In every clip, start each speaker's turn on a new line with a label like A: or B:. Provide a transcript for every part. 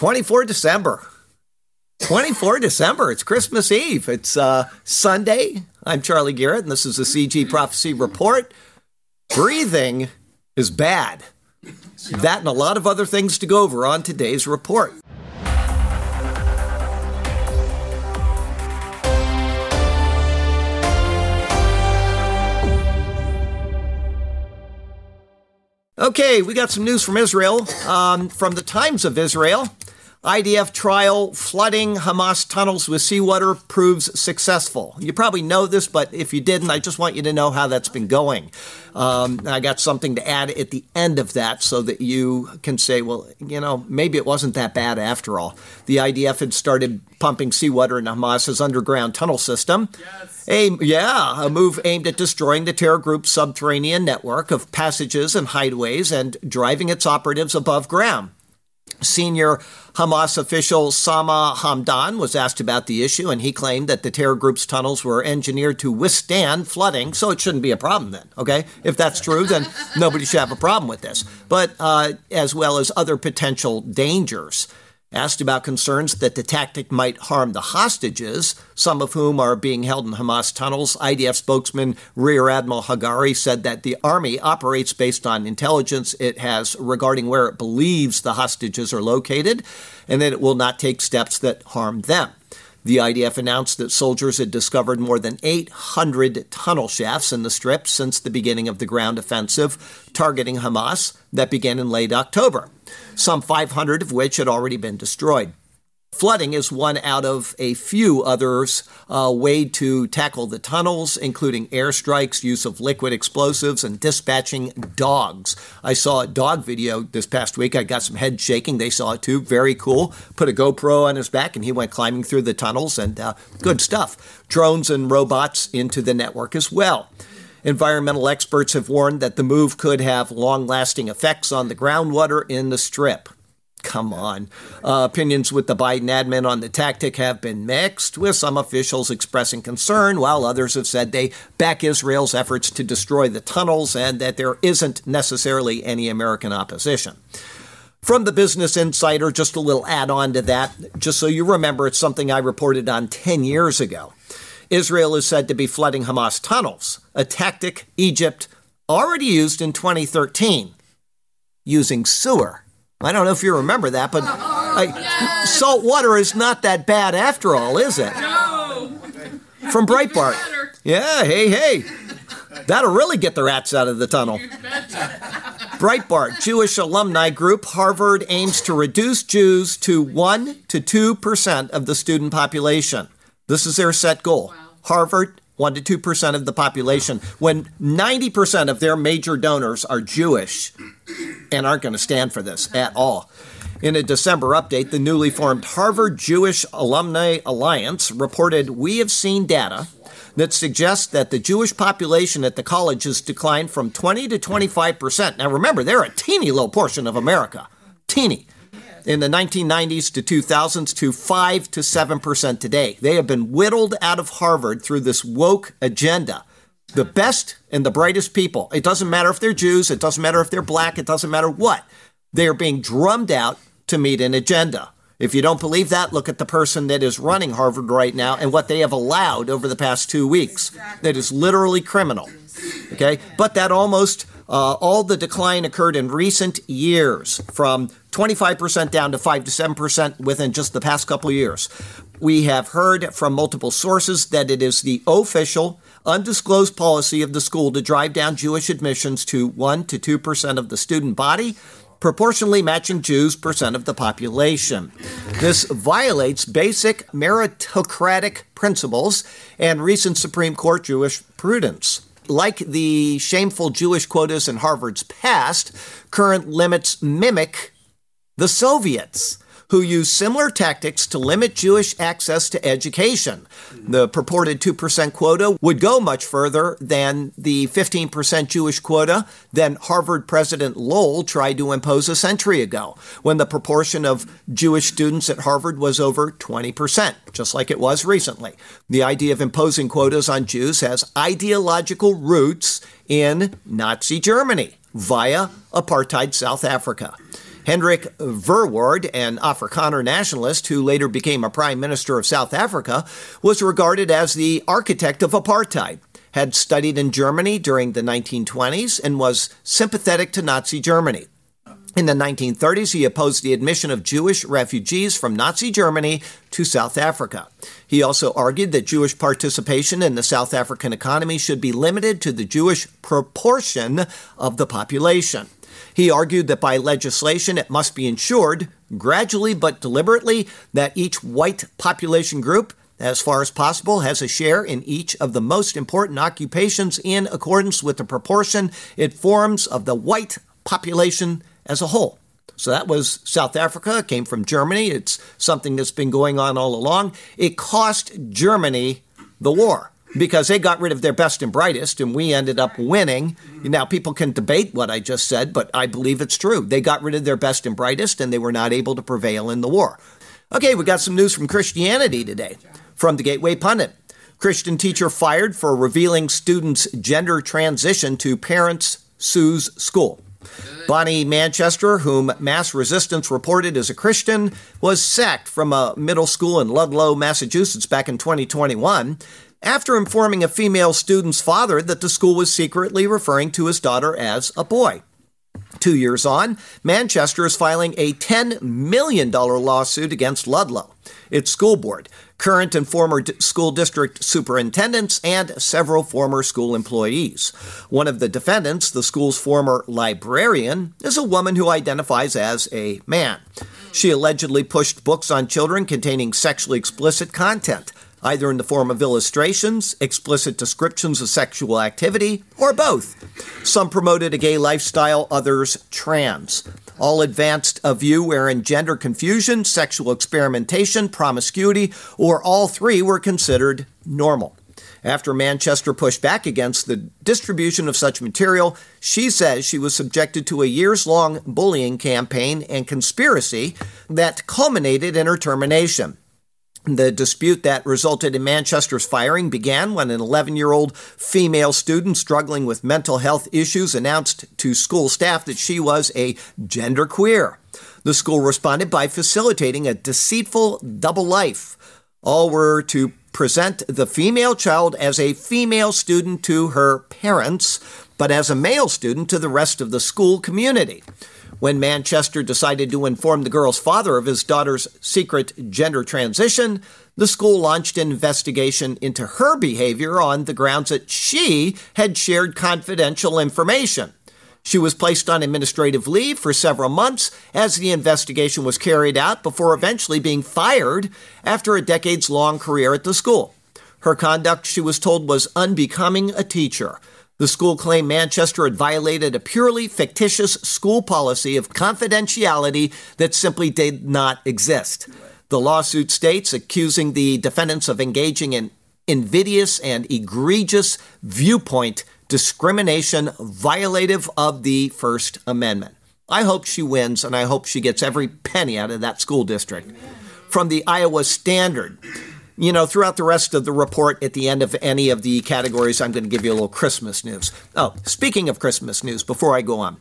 A: 24 December. 24 December. It's Christmas Eve. It's uh, Sunday. I'm Charlie Garrett, and this is the CG Prophecy Report. Breathing is bad. That and a lot of other things to go over on today's report. Okay, we got some news from Israel, um, from the Times of Israel. IDF trial flooding Hamas tunnels with seawater proves successful. You probably know this, but if you didn't, I just want you to know how that's been going. Um, I got something to add at the end of that so that you can say, well, you know, maybe it wasn't that bad after all. The IDF had started pumping seawater into Hamas's underground tunnel system. Yes. A, yeah, a move aimed at destroying the terror group's subterranean network of passages and hideaways and driving its operatives above ground. Senior Hamas official Sama Hamdan was asked about the issue, and he claimed that the terror group's tunnels were engineered to withstand flooding, so it shouldn't be a problem then, okay? If that's true, then nobody should have a problem with this. But uh, as well as other potential dangers. Asked about concerns that the tactic might harm the hostages, some of whom are being held in Hamas tunnels, IDF spokesman Rear Admiral Hagari said that the Army operates based on intelligence it has regarding where it believes the hostages are located, and that it will not take steps that harm them. The IDF announced that soldiers had discovered more than 800 tunnel shafts in the strip since the beginning of the ground offensive targeting Hamas that began in late October, some 500 of which had already been destroyed. Flooding is one out of a few others uh, way to tackle the tunnels, including airstrikes, use of liquid explosives, and dispatching dogs. I saw a dog video this past week. I got some head shaking. They saw it too. Very cool. Put a GoPro on his back, and he went climbing through the tunnels, and uh, good stuff. Drones and robots into the network as well. Environmental experts have warned that the move could have long lasting effects on the groundwater in the strip. Come on. Uh, opinions with the Biden admin on the tactic have been mixed, with some officials expressing concern, while others have said they back Israel's efforts to destroy the tunnels and that there isn't necessarily any American opposition. From the Business Insider, just a little add on to that, just so you remember, it's something I reported on 10 years ago. Israel is said to be flooding Hamas tunnels, a tactic Egypt already used in 2013 using sewer. I don't know if you remember that, but I, salt water is not that bad after all, is it?
B: No.
A: From Breitbart. Yeah, hey, hey. That'll really get the rats out of the tunnel. Breitbart, Jewish alumni group, Harvard aims to reduce Jews to 1 to 2% of the student population. This is their set goal. Harvard, 1 to 2% of the population, when 90% of their major donors are Jewish and aren't going to stand for this at all. In a December update, the newly formed Harvard Jewish Alumni Alliance reported We have seen data that suggests that the Jewish population at the college has declined from 20 to 25 percent. Now remember, they're a teeny little portion of America. Teeny. In the 1990s to 2000s to 5 to 7 percent today. They have been whittled out of Harvard through this woke agenda the best and the brightest people. It doesn't matter if they're Jews, it doesn't matter if they're black, it doesn't matter what. They are being drummed out to meet an agenda. If you don't believe that, look at the person that is running Harvard right now and what they have allowed over the past two weeks. That is literally criminal. Okay? But that almost uh, all the decline occurred in recent years from 25% down to 5 to 7% within just the past couple years. We have heard from multiple sources that it is the official undisclosed policy of the school to drive down Jewish admissions to 1 to 2% of the student body, proportionally matching Jews' percent of the population. This violates basic meritocratic principles and recent Supreme Court Jewish prudence. Like the shameful Jewish quotas in Harvard's past, current limits mimic the Soviets who used similar tactics to limit Jewish access to education. The purported 2% quota would go much further than the 15% Jewish quota that Harvard President Lowell tried to impose a century ago, when the proportion of Jewish students at Harvard was over 20%, just like it was recently. The idea of imposing quotas on Jews has ideological roots in Nazi Germany via apartheid South Africa. Hendrik Verwoerd, an Afrikaner nationalist who later became a prime minister of South Africa, was regarded as the architect of apartheid, had studied in Germany during the 1920s, and was sympathetic to Nazi Germany. In the 1930s, he opposed the admission of Jewish refugees from Nazi Germany to South Africa. He also argued that Jewish participation in the South African economy should be limited to the Jewish proportion of the population. He argued that by legislation it must be ensured, gradually but deliberately, that each white population group, as far as possible, has a share in each of the most important occupations in accordance with the proportion it forms of the white population as a whole. So that was South Africa, came from Germany. It's something that's been going on all along. It cost Germany the war because they got rid of their best and brightest, and we ended up winning. Now, people can debate what I just said, but I believe it's true. They got rid of their best and brightest, and they were not able to prevail in the war. Okay, we got some news from Christianity today from the Gateway Pundit. Christian teacher fired for revealing students' gender transition to parents sues school. Bonnie Manchester, whom Mass Resistance reported as a Christian, was sacked from a middle school in Ludlow, Massachusetts back in 2021 after informing a female student's father that the school was secretly referring to his daughter as a boy. Two years on, Manchester is filing a $10 million lawsuit against Ludlow, its school board, current and former school district superintendents, and several former school employees. One of the defendants, the school's former librarian, is a woman who identifies as a man. She allegedly pushed books on children containing sexually explicit content either in the form of illustrations, explicit descriptions of sexual activity, or both. Some promoted a gay lifestyle, others trans. All advanced a view wherein gender confusion, sexual experimentation, promiscuity, or all three were considered normal. After Manchester pushed back against the distribution of such material, she says she was subjected to a years long bullying campaign and conspiracy that culminated in her termination. The dispute that resulted in Manchester's firing began when an 11 year old female student struggling with mental health issues announced to school staff that she was a genderqueer. The school responded by facilitating a deceitful double life. All were to present the female child as a female student to her parents, but as a male student to the rest of the school community. When Manchester decided to inform the girl's father of his daughter's secret gender transition, the school launched an investigation into her behavior on the grounds that she had shared confidential information. She was placed on administrative leave for several months as the investigation was carried out before eventually being fired after a decades long career at the school. Her conduct, she was told, was unbecoming a teacher. The school claimed Manchester had violated a purely fictitious school policy of confidentiality that simply did not exist. The lawsuit states accusing the defendants of engaging in invidious and egregious viewpoint discrimination violative of the First Amendment. I hope she wins, and I hope she gets every penny out of that school district. From the Iowa Standard, you know, throughout the rest of the report, at the end of any of the categories, I'm going to give you a little Christmas news. Oh, speaking of Christmas news, before I go on.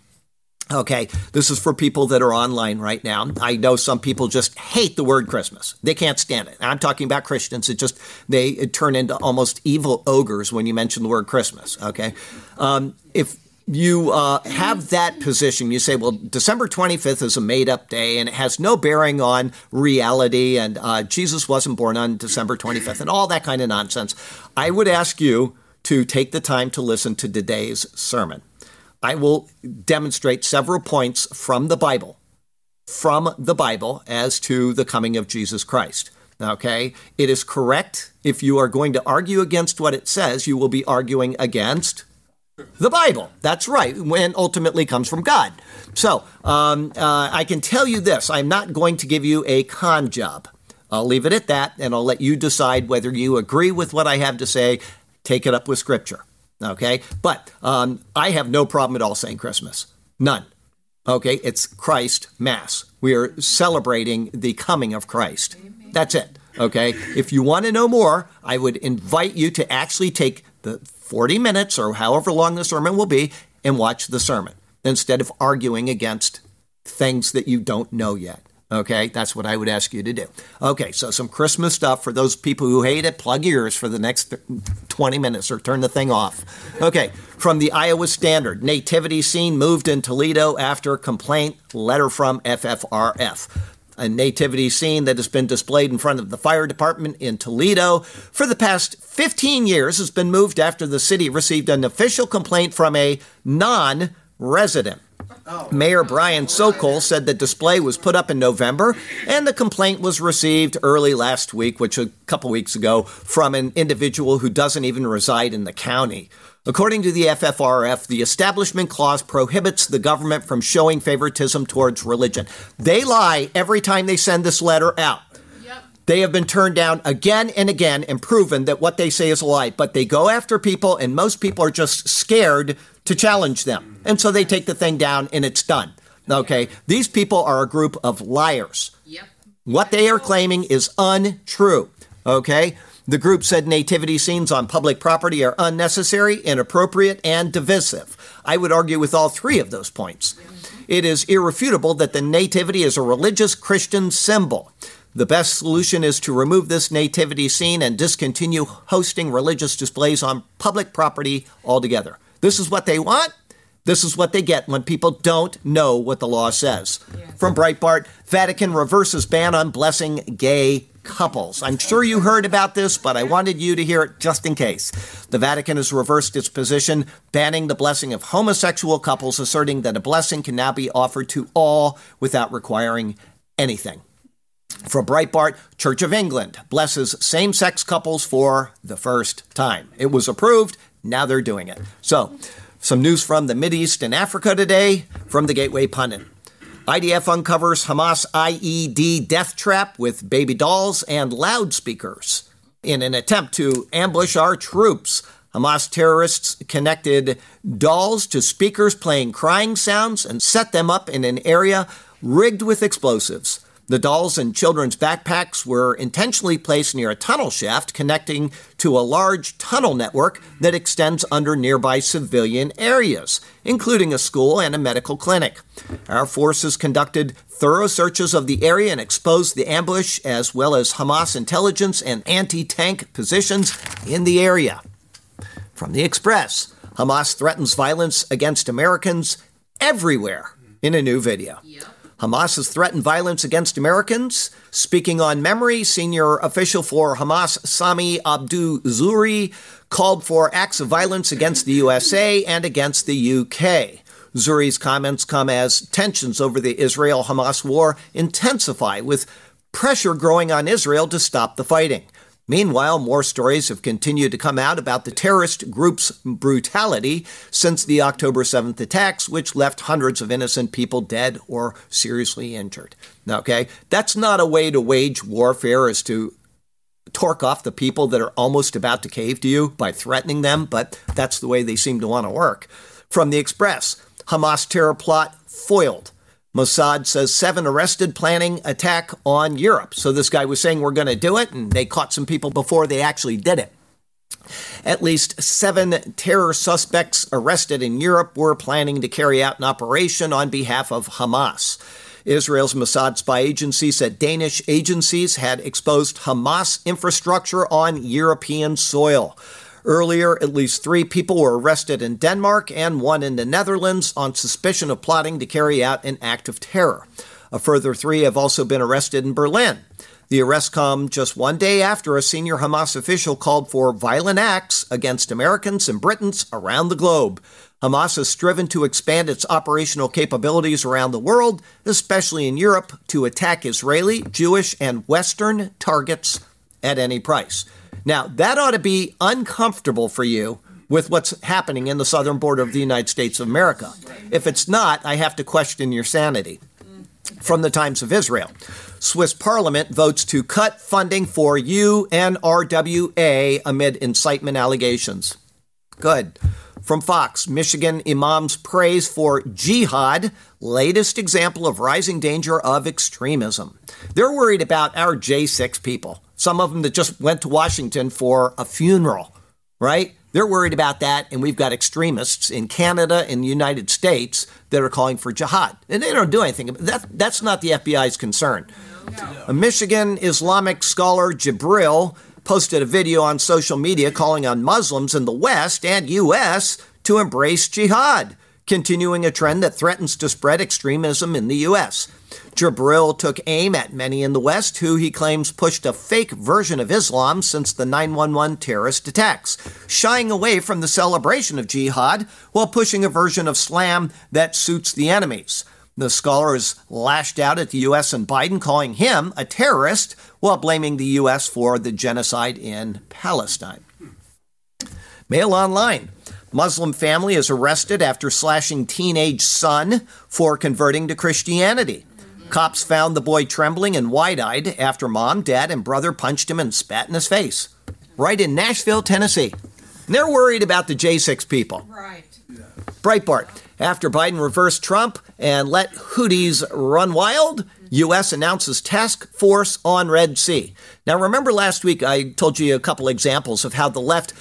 A: Okay, this is for people that are online right now. I know some people just hate the word Christmas. They can't stand it. I'm talking about Christians. It just, they turn into almost evil ogres when you mention the word Christmas. Okay. Um, if you uh, have that position. You say, well, December 25th is a made up day and it has no bearing on reality, and uh, Jesus wasn't born on December 25th, and all that kind of nonsense. I would ask you to take the time to listen to today's sermon. I will demonstrate several points from the Bible, from the Bible, as to the coming of Jesus Christ. Okay? It is correct. If you are going to argue against what it says, you will be arguing against the Bible. That's right, when ultimately comes from God. So um, uh, I can tell you this I'm not going to give you a con job. I'll leave it at that, and I'll let you decide whether you agree with what I have to say. Take it up with Scripture. Okay? But um, I have no problem at all saying Christmas. None. Okay? It's Christ Mass. We are celebrating the coming of Christ. That's it. Okay? If you want to know more, I would invite you to actually take the 40 minutes or however long the sermon will be and watch the sermon instead of arguing against things that you don't know yet. Okay, that's what I would ask you to do. Okay, so some Christmas stuff for those people who hate it. Plug your ears for the next 20 minutes or turn the thing off. Okay, from the Iowa Standard Nativity scene moved in Toledo after complaint, letter from FFRF. A nativity scene that has been displayed in front of the fire department in Toledo for the past 15 years has been moved after the city received an official complaint from a non resident. Oh. Mayor Brian Sokol said the display was put up in November, and the complaint was received early last week, which a couple weeks ago, from an individual who doesn't even reside in the county. According to the FFRF, the Establishment Clause prohibits the government from showing favoritism towards religion. They lie every time they send this letter out. They have been turned down again and again and proven that what they say is a lie. But they go after people, and most people are just scared to challenge them. And so they take the thing down and it's done. Okay. These people are a group of liars. Yep. What they are claiming is untrue. Okay. The group said nativity scenes on public property are unnecessary, inappropriate, and divisive. I would argue with all three of those points. It is irrefutable that the nativity is a religious Christian symbol. The best solution is to remove this nativity scene and discontinue hosting religious displays on public property altogether. This is what they want. This is what they get when people don't know what the law says. Yes. From Breitbart, Vatican reverses ban on blessing gay couples. I'm sure you heard about this, but I wanted you to hear it just in case. The Vatican has reversed its position, banning the blessing of homosexual couples, asserting that a blessing can now be offered to all without requiring anything. From Breitbart, Church of England blesses same sex couples for the first time. It was approved now they're doing it. So, some news from the East and Africa today from the Gateway Pundit. IDF uncovers Hamas IED death trap with baby dolls and loudspeakers. In an attempt to ambush our troops, Hamas terrorists connected dolls to speakers playing crying sounds and set them up in an area rigged with explosives. The dolls and children's backpacks were intentionally placed near a tunnel shaft connecting to a large tunnel network that extends under nearby civilian areas, including a school and a medical clinic. Our forces conducted thorough searches of the area and exposed the ambush as well as Hamas intelligence and anti tank positions in the area. From the Express, Hamas threatens violence against Americans everywhere in a new video. Yep. Hamas has threatened violence against Americans. Speaking on memory, senior official for Hamas, Sami Abu Zuhri, called for acts of violence against the USA and against the UK. Zuhri's comments come as tensions over the Israel Hamas war intensify, with pressure growing on Israel to stop the fighting. Meanwhile, more stories have continued to come out about the terrorist group's brutality since the October 7th attacks, which left hundreds of innocent people dead or seriously injured. Okay? That's not a way to wage warfare, is to torque off the people that are almost about to cave to you by threatening them, but that's the way they seem to want to work. From the Express, Hamas terror plot foiled. Mossad says seven arrested planning attack on Europe. So this guy was saying we're going to do it, and they caught some people before they actually did it. At least seven terror suspects arrested in Europe were planning to carry out an operation on behalf of Hamas. Israel's Mossad spy agency said Danish agencies had exposed Hamas infrastructure on European soil. Earlier, at least three people were arrested in Denmark and one in the Netherlands on suspicion of plotting to carry out an act of terror. A further three have also been arrested in Berlin. The arrests come just one day after a senior Hamas official called for violent acts against Americans and Britons around the globe. Hamas has striven to expand its operational capabilities around the world, especially in Europe, to attack Israeli, Jewish, and Western targets at any price. Now, that ought to be uncomfortable for you with what's happening in the southern border of the United States of America. If it's not, I have to question your sanity. From the Times of Israel Swiss parliament votes to cut funding for UNRWA amid incitement allegations. Good. From Fox, Michigan imams praise for jihad, latest example of rising danger of extremism. They're worried about our J6 people some of them that just went to Washington for a funeral, right? They're worried about that, and we've got extremists in Canada and the United States that are calling for jihad. And they don't do anything. That, that's not the FBI's concern. A Michigan Islamic scholar, Jibril, posted a video on social media calling on Muslims in the West and U.S. to embrace jihad, continuing a trend that threatens to spread extremism in the U.S. Jibril took aim at many in the West who he claims pushed a fake version of Islam since the 911 terrorist attacks, shying away from the celebration of jihad while pushing a version of Islam that suits the enemies. The scholar has lashed out at the U.S. and Biden, calling him a terrorist while blaming the U.S. for the genocide in Palestine. Mail online. Muslim family is arrested after slashing teenage son for converting to Christianity. Cops found the boy trembling and wide eyed after mom, dad, and brother punched him and spat in his face. Right in Nashville, Tennessee. And they're worried about the J6 people.
B: Right.
A: Breitbart. After Biden reversed Trump and let Houthis run wild, U.S. announces task force on Red Sea. Now, remember last week I told you a couple examples of how the left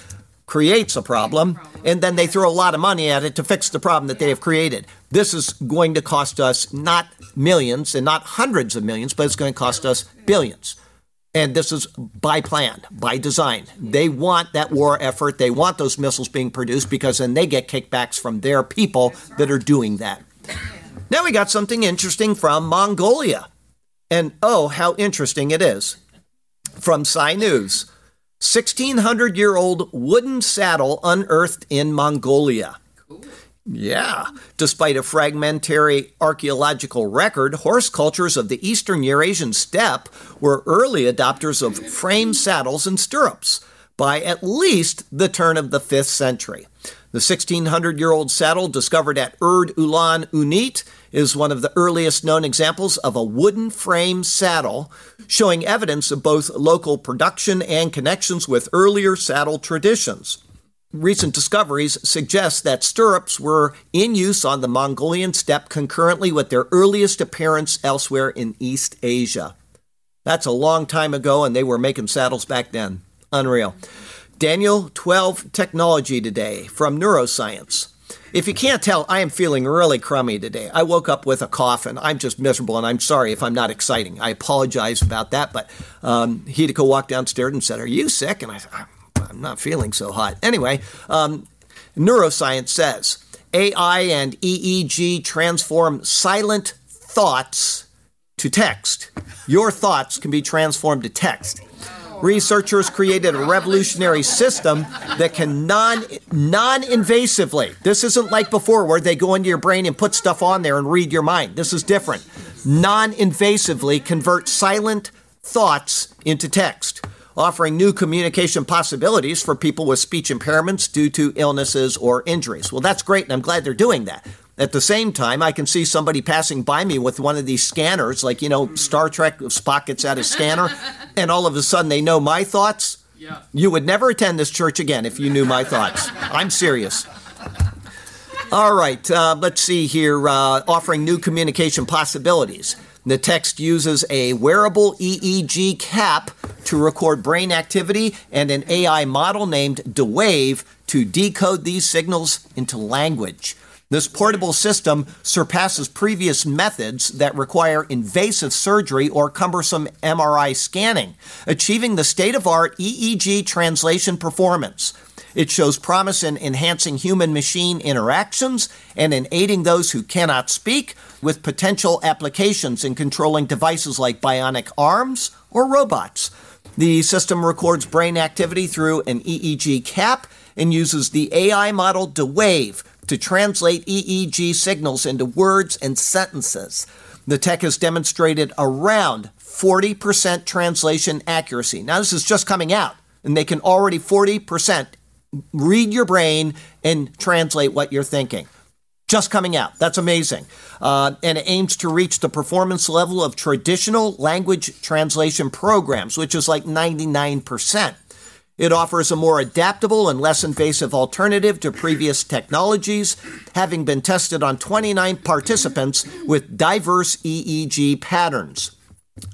A: creates a problem and then they throw a lot of money at it to fix the problem that they have created. This is going to cost us not millions and not hundreds of millions, but it's going to cost us billions. And this is by plan, by design. They want that war effort. They want those missiles being produced because then they get kickbacks from their people that are doing that. Now we got something interesting from Mongolia. And oh, how interesting it is. From Sci News 1600 year old wooden saddle unearthed in Mongolia. Yeah. Despite a fragmentary archaeological record, horse cultures of the eastern Eurasian steppe were early adopters of frame saddles and stirrups by at least the turn of the 5th century. The 1600 year old saddle discovered at Urd Ulaan Uneet is one of the earliest known examples of a wooden frame saddle, showing evidence of both local production and connections with earlier saddle traditions. Recent discoveries suggest that stirrups were in use on the Mongolian steppe concurrently with their earliest appearance elsewhere in East Asia. That's a long time ago, and they were making saddles back then. Unreal. Daniel 12 Technology today from Neuroscience. If you can't tell, I am feeling really crummy today. I woke up with a cough and I'm just miserable, and I'm sorry if I'm not exciting. I apologize about that, but um, Hideko walked downstairs and said, Are you sick? And I said, I'm not feeling so hot. Anyway, um, neuroscience says AI and EEG transform silent thoughts to text. Your thoughts can be transformed to text. Researchers created a revolutionary system that can non non invasively. This isn't like before where they go into your brain and put stuff on there and read your mind. This is different. Non invasively convert silent thoughts into text offering new communication possibilities for people with speech impairments due to illnesses or injuries. Well, that's great, and I'm glad they're doing that. At the same time, I can see somebody passing by me with one of these scanners, like, you know, Star Trek, Spock gets out a scanner, and all of a sudden they know my thoughts. Yeah. You would never attend this church again if you knew my thoughts. I'm serious. All right, uh, let's see here. Uh, offering new communication possibilities. The text uses a wearable EEG cap to record brain activity and an AI model named DeWave to decode these signals into language. This portable system surpasses previous methods that require invasive surgery or cumbersome MRI scanning, achieving the state of art EEG translation performance. It shows promise in enhancing human machine interactions and in aiding those who cannot speak with potential applications in controlling devices like bionic arms or robots. The system records brain activity through an EEG cap and uses the AI model DeWave to translate EEG signals into words and sentences. The tech has demonstrated around 40% translation accuracy. Now, this is just coming out, and they can already 40% read your brain and translate what you're thinking. Just coming out. That's amazing. Uh, and it aims to reach the performance level of traditional language translation programs, which is like 99%. It offers a more adaptable and less invasive alternative to previous technologies, having been tested on 29 participants with diverse EEG patterns.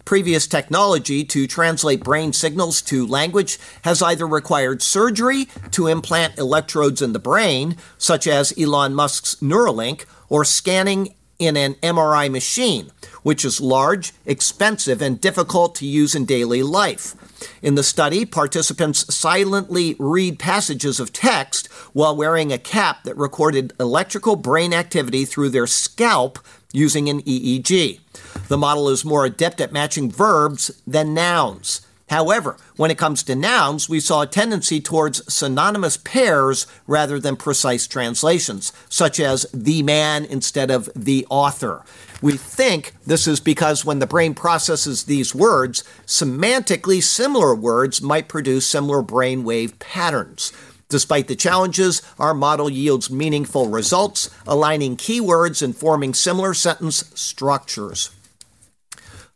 A: Previous technology to translate brain signals to language has either required surgery to implant electrodes in the brain, such as Elon Musk's Neuralink, or scanning in an MRI machine, which is large, expensive, and difficult to use in daily life. In the study, participants silently read passages of text while wearing a cap that recorded electrical brain activity through their scalp using an EEG. The model is more adept at matching verbs than nouns. However, when it comes to nouns, we saw a tendency towards synonymous pairs rather than precise translations, such as the man instead of the author. We think this is because when the brain processes these words, semantically similar words might produce similar brainwave patterns. Despite the challenges, our model yields meaningful results, aligning keywords and forming similar sentence structures.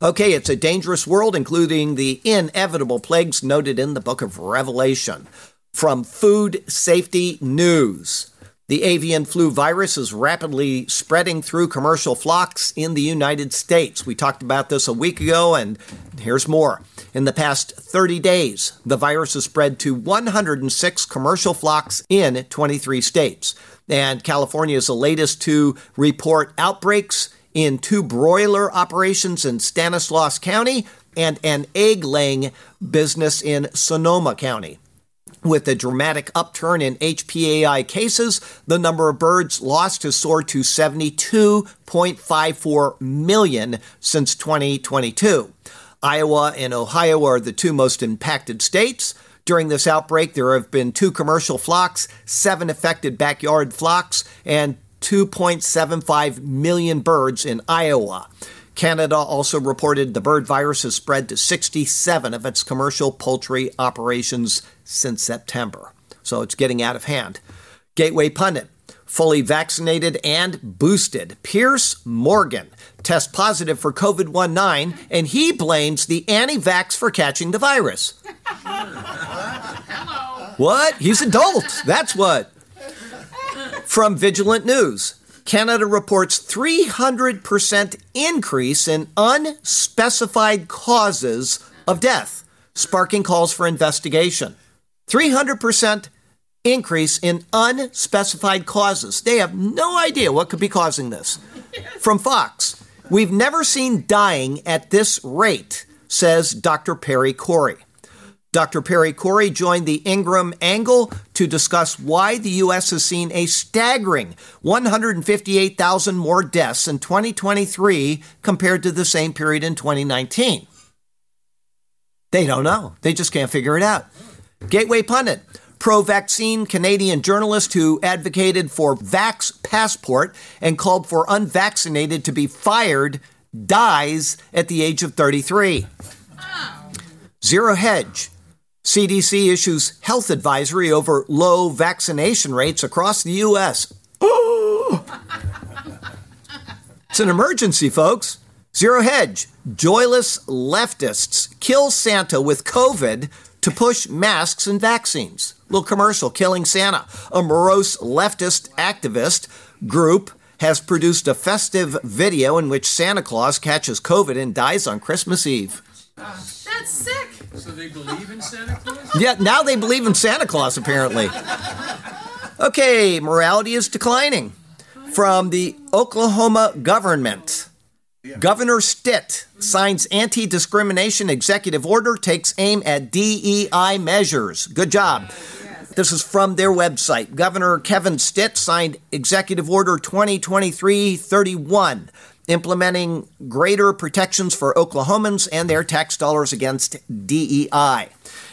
A: Okay, it's a dangerous world, including the inevitable plagues noted in the book of Revelation. From Food Safety News. The avian flu virus is rapidly spreading through commercial flocks in the United States. We talked about this a week ago, and here's more. In the past 30 days, the virus has spread to 106 commercial flocks in 23 states. And California is the latest to report outbreaks in two broiler operations in Stanislaus County and an egg laying business in Sonoma County. With a dramatic upturn in HPAI cases, the number of birds lost has soared to 72.54 million since 2022. Iowa and Ohio are the two most impacted states. During this outbreak, there have been two commercial flocks, seven affected backyard flocks, and 2.75 million birds in Iowa. Canada also reported the bird virus has spread to 67 of its commercial poultry operations since September. So it's getting out of hand. Gateway Pundit, fully vaccinated and boosted. Piers Morgan tests positive for COVID 19, and he blames the anti vax for catching the virus. what? He's adult. That's what. From Vigilant News, Canada reports 300% increase in unspecified causes of death, sparking calls for investigation. 300% increase in unspecified causes. They have no idea what could be causing this. From Fox, we've never seen dying at this rate, says Dr. Pierre Kory. Dr. Pierre Kory joined the Ingraham Angle to discuss why the U.S. has seen a staggering 158,000 more deaths in 2023 compared to the same period in 2019. They don't know. They just can't figure it out. Gateway Pundit, pro vaccine Canadian journalist who advocated for Vax Passport and called for unvaccinated to be fired, dies at the age of 33. Zero Hedge, CDC issues health advisory over low vaccination rates across the U.S. it's an emergency, folks. Zero Hedge, joyless leftists kill Santa with COVID to push masks and vaccines. Little commercial, Killing Santa. A morose leftist activist group has produced a festive video in which Santa Claus catches COVID and dies on Christmas Eve.
B: That's sick.
C: So they believe in Santa Claus?
A: Yeah, now they believe in Santa Claus, apparently. Okay, morality is declining. From the Oklahoma government, Governor Stitt signs anti discrimination executive order, takes aim at DEI measures. Good job. This is from their website. Governor Kevin Stitt signed Executive Order 2023 31 implementing greater protections for Oklahomans and their tax dollars against DEI.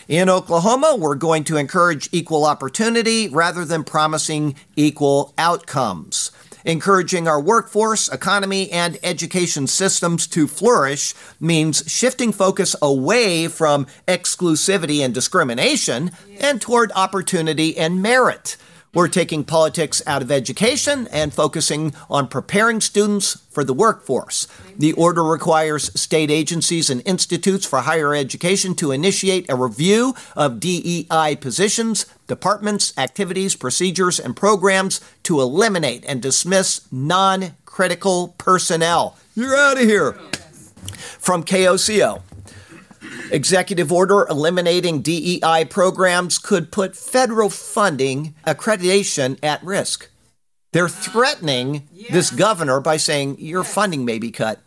A: In Oklahoma, we're going to encourage equal opportunity rather than promising equal outcomes. Encouraging our workforce, economy, and education systems to flourish means shifting focus away from exclusivity and discrimination and toward opportunity and merit. We're taking politics out of education and focusing on preparing students for the workforce. The order requires state agencies and institutes for higher education to initiate a review of DEI positions, departments, activities, procedures, and programs to eliminate and dismiss non critical personnel. You're out of here. From KOCO. Executive order eliminating DEI programs could put federal funding accreditation at risk. They're threatening this governor by saying your funding may be cut.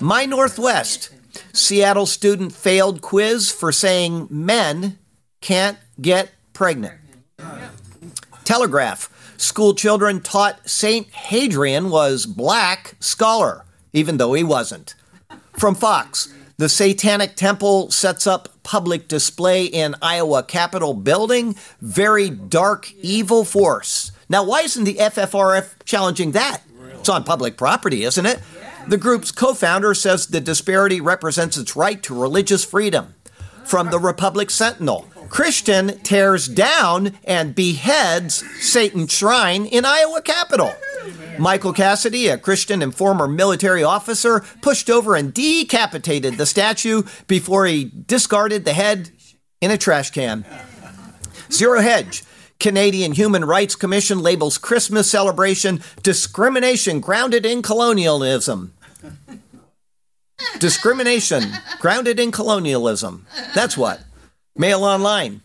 A: My Northwest. Seattle student failed quiz for saying men can't get pregnant. Telegraph. School children taught St. Hadrian was black scholar, even though he wasn't. From Fox. The Satanic Temple sets up public display in Iowa Capitol building. Very dark, evil force. Now, why isn't the FFRF challenging that? It's on public property, isn't it? The group's co founder says the disparity represents its right to religious freedom. From the Republic Sentinel, Christian tears down and beheads Satan shrine in Iowa Capitol. Michael Cassidy, a Christian and former military officer, pushed over and decapitated the statue before he discarded the head in a trash can. Zero Hedge. Canadian Human Rights Commission labels Christmas celebration discrimination grounded in colonialism. discrimination grounded in colonialism. That's what. Mail Online.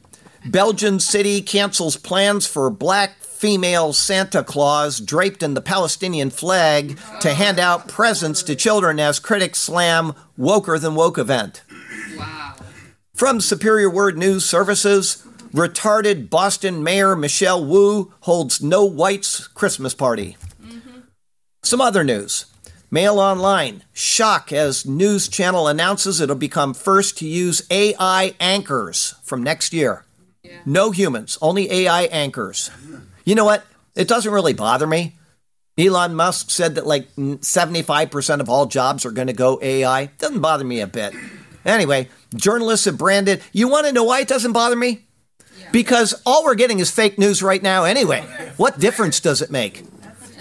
A: Belgian city cancels plans for black female Santa Claus draped in the Palestinian flag to hand out presents to children as critics slam woker than woke event.
B: Wow.
A: From Superior Word News Services, retarded Boston Mayor Michelle Wu holds no whites Christmas party. Some other news. Mail Online. Shock as news channel announces it'll become first to use AI anchors from next year. No humans, only AI anchors. You know what? It doesn't really bother me. Elon Musk said that like 75% of all jobs are going to go AI. Doesn't bother me a bit. Anyway, journalists have branded. You want to know why it doesn't bother me? Because all we're getting is fake news right now anyway. What difference does it make?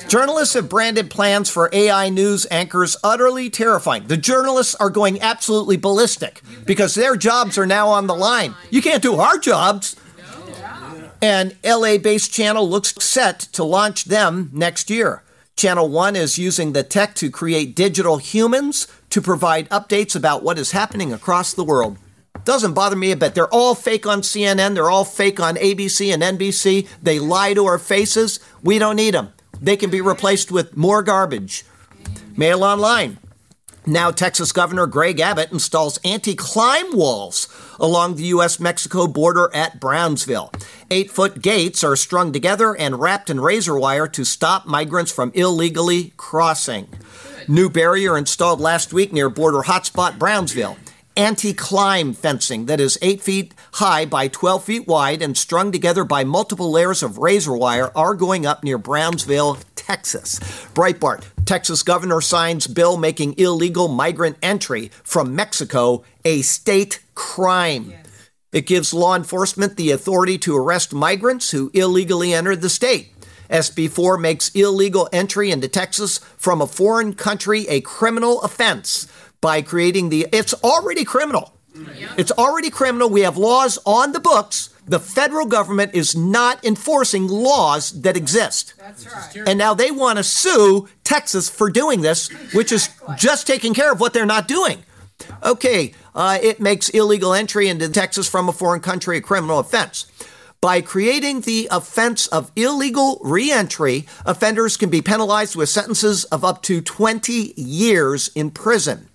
A: Journalists have branded plans for AI news anchors utterly terrifying. The journalists are going absolutely ballistic because their jobs are now on the line. You can't do our jobs. And LA based channel looks set to launch them next year. Channel 1 is using the tech to create digital humans to provide updates about what is happening across the world. Doesn't bother me a bit. They're all fake on CNN, they're all fake on ABC and NBC. They lie to our faces. We don't need them. They can be replaced with more garbage. Mail Online. Now, Texas Governor Greg Abbott installs anti climb walls along the U.S. Mexico border at Brownsville. Eight foot gates are strung together and wrapped in razor wire to stop migrants from illegally crossing. New barrier installed last week near border hotspot Brownsville. Anti climb fencing that is 8 feet high by 12 feet wide and strung together by multiple layers of razor wire are going up near Brownsville, Texas. Breitbart, Texas governor signs bill making illegal migrant entry from Mexico a state crime. It gives law enforcement the authority to arrest migrants who illegally enter the state. SB 4 makes illegal entry into Texas from a foreign country a criminal offense by creating the. It's already criminal. It's already criminal. We have laws on the books. The federal government is not enforcing laws that exist.
B: That's right.
A: And now they want to sue Texas for doing this, which is just taking care of what they're not doing. Okay, uh, it makes illegal entry into Texas from a foreign country a criminal offense. By creating the offense of illegal reentry, offenders can be penalized with sentences of up to 20 years in prison.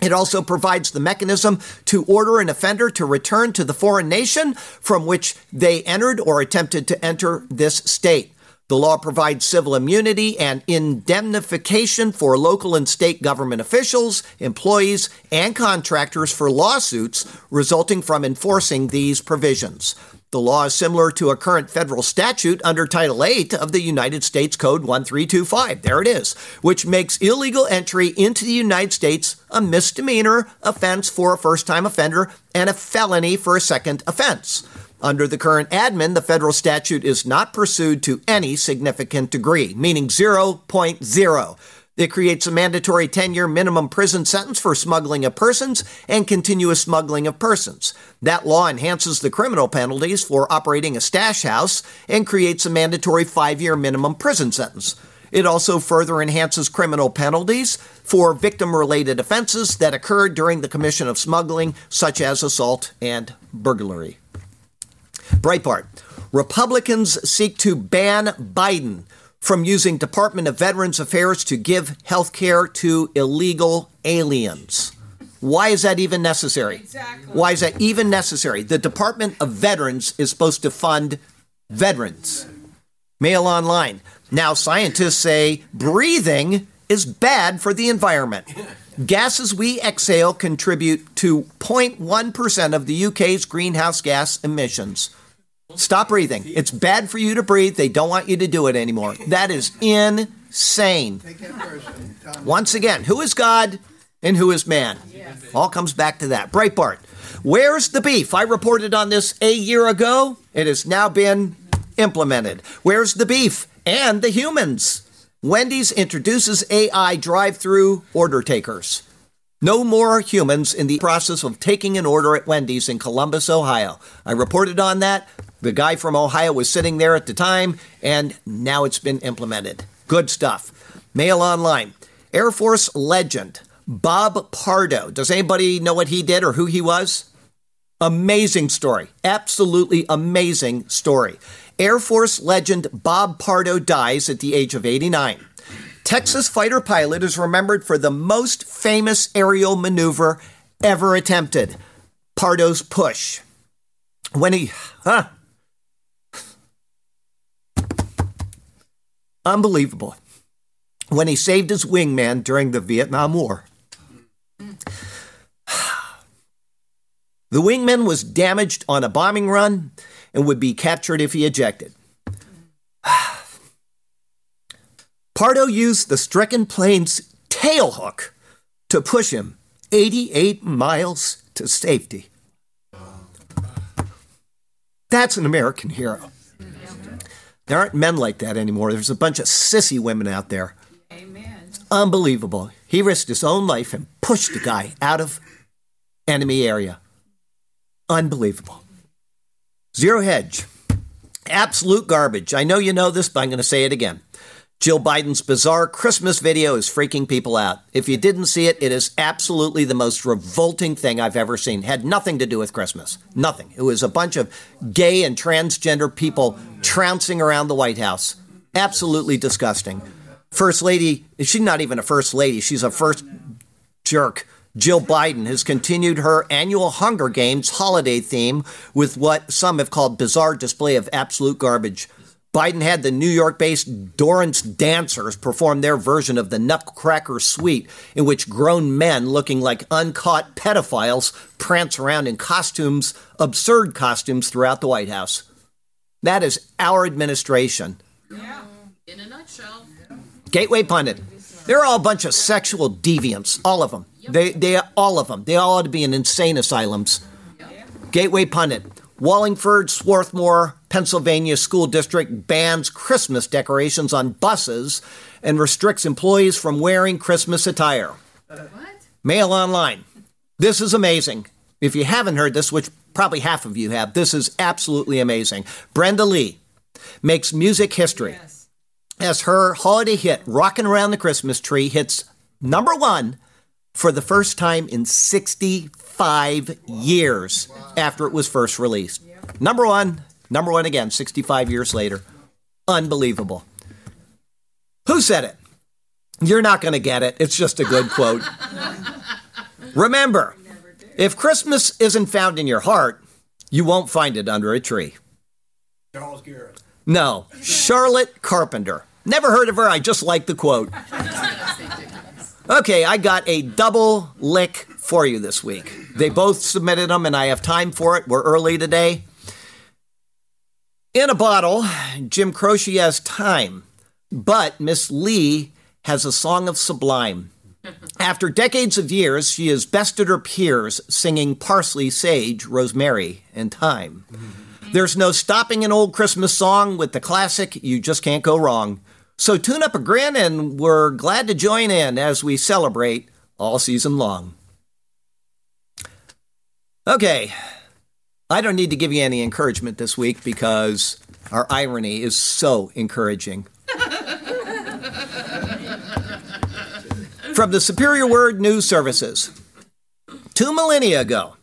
A: It also provides the mechanism to order an offender to return to the foreign nation from which they entered or attempted to enter this state. The law provides civil immunity and indemnification for local and state government officials, employees, and contractors for lawsuits resulting from enforcing these provisions. The law is similar to a current federal statute under Title 8 of the United States Code 1325. There it is, which makes illegal entry into the United States a misdemeanor offense for a first time offender and a felony for a second offense. Under the current admin, the federal statute is not pursued to any significant degree, meaning 0.0. It creates a mandatory 10 year minimum prison sentence for smuggling of persons and continuous smuggling of persons. That law enhances the criminal penalties for operating a stash house and creates a mandatory five year minimum prison sentence. It also further enhances criminal penalties for victim related offenses that occurred during the commission of smuggling, such as assault and burglary. Breitbart Republicans seek to ban Biden from using Department of Veterans Affairs to give health care to illegal aliens. Why is that even necessary?
B: Exactly.
A: Why is that even necessary? The Department of Veterans is supposed to fund veterans. Mail online. Now, scientists say breathing is bad for the environment. Gases we exhale contribute to 0.1% of the UK's greenhouse gas emissions. Stop breathing. It's bad for you to breathe. They don't want you to do it anymore. That is insane. Once again, who is God and who is man? All comes back to that. Breitbart. Where's the beef? I reported on this a year ago. It has now been implemented. Where's the beef and the humans? Wendy's introduces AI drive through order takers. No more humans in the process of taking an order at Wendy's in Columbus, Ohio. I reported on that. The guy from Ohio was sitting there at the time, and now it's been implemented. Good stuff. Mail online. Air Force legend Bob Pardo. Does anybody know what he did or who he was? Amazing story. Absolutely amazing story. Air Force legend Bob Pardo dies at the age of 89. Texas fighter pilot is remembered for the most famous aerial maneuver ever attempted Pardo's push. When he, huh? Unbelievable. When he saved his wingman during the Vietnam War. The wingman was damaged on a bombing run and would be captured if he ejected. Pardo used the stricken plane's tailhook to push him 88 miles to safety. That's an American hero. There aren't men like that anymore. There's a bunch of sissy women out there.
B: Amen.
A: Unbelievable. He risked his own life and pushed the guy out of enemy area. Unbelievable. Zero hedge. Absolute garbage. I know you know this, but I'm going to say it again. Jill Biden's bizarre Christmas video is freaking people out. If you didn't see it, it is absolutely the most revolting thing I've ever seen. Had nothing to do with Christmas. Nothing. It was a bunch of gay and transgender people trouncing around the White House. Absolutely disgusting. First Lady, she's not even a First Lady, she's a first jerk. Jill Biden has continued her annual Hunger Games holiday theme with what some have called bizarre display of absolute garbage. Biden had the New York based Dorrance Dancers perform their version of the Nutcracker Suite, in which grown men looking like uncaught pedophiles prance around in costumes, absurd costumes, throughout the White House. That is our administration.
B: Yeah. In a nutshell.
A: Gateway Pundit. They're all a bunch of sexual deviants, all of them. They, they, all of them. They all ought to be in insane asylums. Gateway Pundit. Wallingford, Swarthmore, Pennsylvania School District bans Christmas decorations on buses and restricts employees from wearing Christmas attire.
B: What?
A: Mail online. This is amazing. If you haven't heard this, which probably half of you have, this is absolutely amazing. Brenda Lee makes music history
B: Yes.
A: as her holiday hit, Rockin' Around the Christmas Tree, hits number one for the first time in 65 years after it was first released. Number one, number one again, 65 years later. Unbelievable. Who said it? You're not going to get it. It's just a good quote. Remember, if Christmas isn't found in your heart, you won't find it under a tree.
D: Charles Garrett.
A: No, Charlotte Carpenter. Never heard of her. I just like the quote. Okay, I got a double lick for you this week. They both submitted them, and I have time for it. We're early today. In a bottle, Jim Croce has time, but Miss Lee has a song of sublime. After decades of years, she has bested her peers singing parsley, sage, rosemary, and thyme. Mm-hmm. There's no stopping an old Christmas song with the classic You Just Can't Go Wrong. So tune up a grin and we're glad to join in as we celebrate all season long. Okay, I don't need to give you any encouragement this week because our irony is so encouraging. From the Superior Word News Services. Two millennia ago,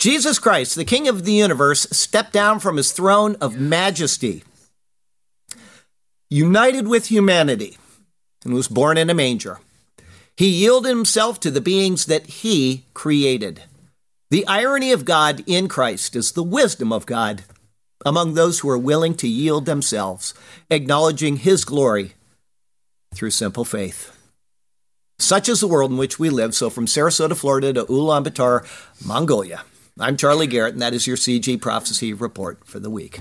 A: Jesus Christ, the King of the universe, stepped down from his throne of majesty, united with humanity, and was born in a manger. He yielded himself to the beings that he created. The irony of God in Christ is the wisdom of God among those who are willing to yield themselves, acknowledging his glory through simple faith. Such is the world in which we live. So, from Sarasota, Florida to Ulaanbaatar, Mongolia, I'm Charlie Garrett, and that is your CG Prophecy Report for the week.